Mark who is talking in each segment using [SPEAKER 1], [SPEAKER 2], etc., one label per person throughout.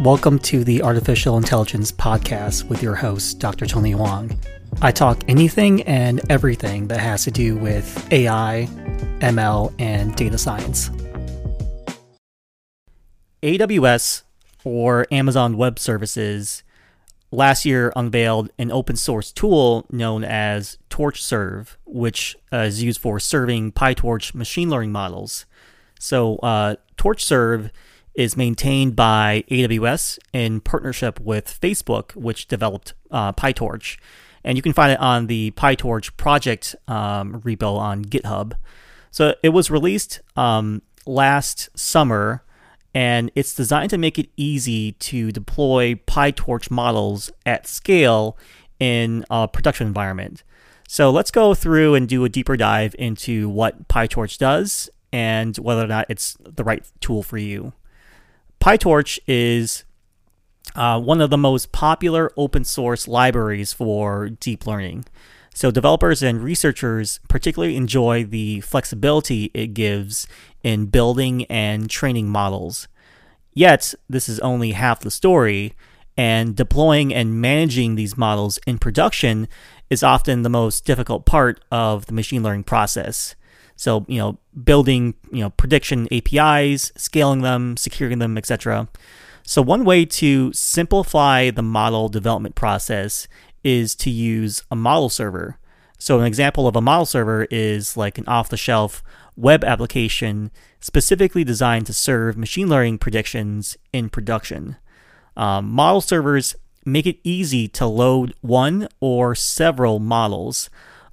[SPEAKER 1] Welcome to the Artificial Intelligence Podcast with your host, Dr. Tony Hoang. I talk anything and everything that has to do with AI, ML, and data science. AWS, or Amazon Web Services, last year unveiled an open source tool known as TorchServe, which uh, is used for serving PyTorch machine learning models. So, uh, TorchServe is maintained by AWS in partnership with Facebook, which developed uh, PyTorch. And you can find it on the PyTorch project um, repo on GitHub. So it was released um, last summer, and it's designed to make it easy to deploy PyTorch models at scale in a production environment. So let's go through and do a deeper dive into what PyTorch does and whether or not it's the right tool for you. PyTorch is uh, one of the most popular open source libraries for deep learning. So, developers and researchers particularly enjoy the flexibility it gives in building and training models. Yet, this is only half the story, and deploying and managing these models in production is often the most difficult part of the machine learning process. So, you know, building, you know, prediction APIs, scaling them, securing them, etc. So, one way to simplify the model development process is to use a model server. So, an example of a model server is like an off the shelf web application specifically designed to serve machine learning predictions in production. Um, model servers make it easy to load one or several models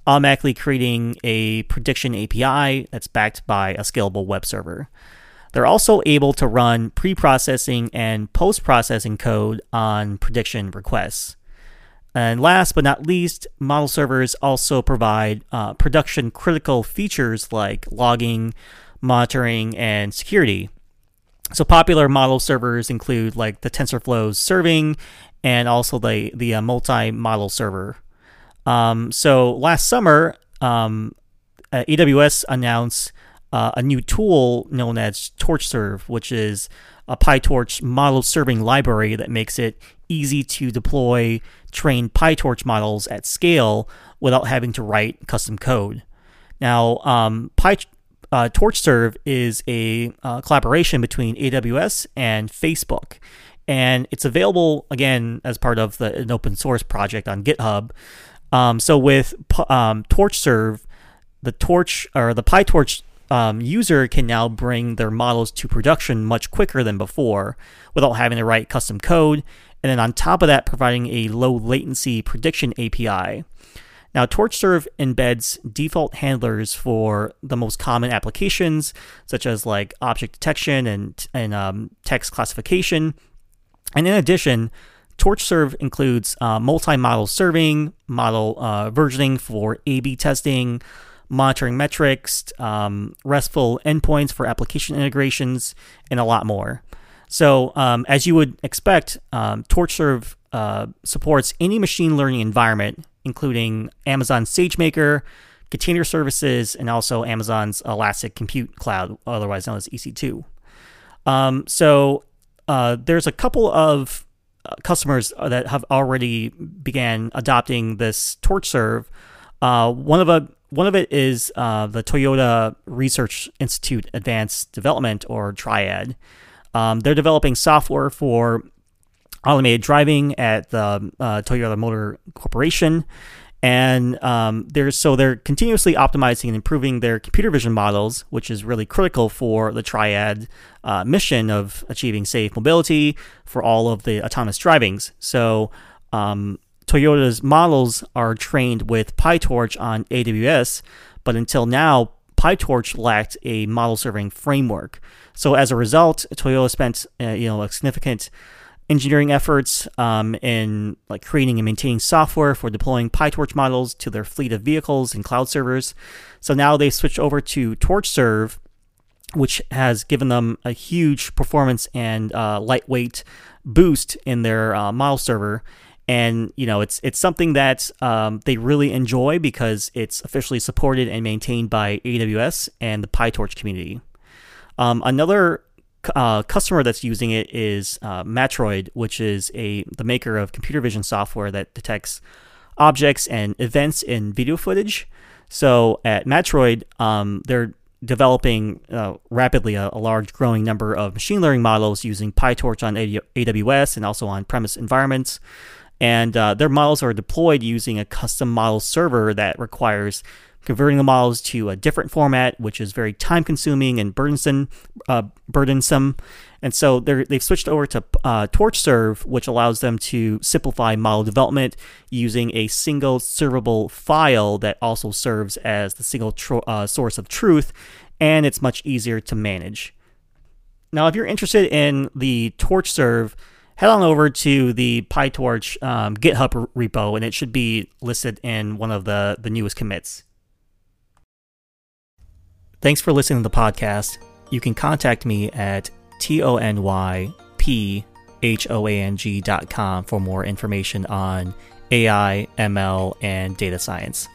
[SPEAKER 1] automatically creating a prediction API that's backed by a scalable web server. They're also able to run pre processing and post processing code on prediction requests. And last but not least, model servers also provide uh, production critical features like logging, monitoring, and security. So popular model servers include like the TensorFlow serving and also the the uh, multi-model server. Um, so last summer, um, uh, AWS announced uh, a new tool known as TorchServe, which is a PyTorch model serving library that makes it easy to deploy trained PyTorch models at scale without having to write custom code. Now, um, Py, uh, TorchServe is a uh, collaboration between AWS and Facebook, and it's available again as part of the, an open source project on GitHub. Um, so with um, TorchServe, the Torch or the PyTorch um, user can now bring their models to production much quicker than before without having to write custom code. And then on top of that, providing a low latency prediction API. Now, TorchServe embeds default handlers for the most common applications, such as like object detection and, and um, text classification. And in addition, TorchServe includes uh, multi-model serving, model uh, versioning for A/B testing, monitoring metrics, um, RESTful endpoints for application integrations, and a lot more. So, um, as you would expect, um, TorchServe uh, supports any machine learning environment, including Amazon SageMaker, container services, and also Amazon's Elastic Compute Cloud, otherwise known as EC2. Um, so, uh, there's a couple of customers that have already began adopting this TorchServe. Uh, one of a one of it is uh, the Toyota Research Institute Advanced Development or TRI-AD. Um, they're developing software for automated driving at the uh, Toyota Motor Corporation, and um, they're so they're continuously optimizing and improving their computer vision models, which is really critical for the TRI-AD uh, mission of achieving safe mobility for all of the autonomous drivings. So um, Toyota's models are trained with PyTorch on AWS, but until now, PyTorch lacked a model serving framework. So as a result, Toyota spent uh, you know a significant engineering efforts um, in like creating and maintaining software for deploying PyTorch models to their fleet of vehicles and cloud servers. So now they switched over to TorchServe, which has given them a huge performance and uh, lightweight boost in their uh, model server. And you know it's it's something that um, they really enjoy because it's officially supported and maintained by AWS and the PyTorch community. Um, another uh, customer that's using it is uh, Matroid, which is a the maker of computer vision software that detects objects and events in video footage. So at Matroid, um, they're developing uh, rapidly a, a, large growing number of machine learning models using PyTorch on AWS and also on premise environments. And uh, their models are deployed using a custom model server that requires converting the models to a different format, which is very time consuming and burdensome. Uh, burdensome. And so they've switched over to uh, TorchServe, which allows them to simplify model development using a single servable file that also serves as the single uh, source of truth, and it's much easier to manage. Now, if you're interested in the TorchServe, head on over to the PyTorch um, GitHub repo, and it should be listed in one of the, the newest commits. Thanks for listening to the podcast. You can contact me at tonyphoang dot com for more information on AI, ML, and data science.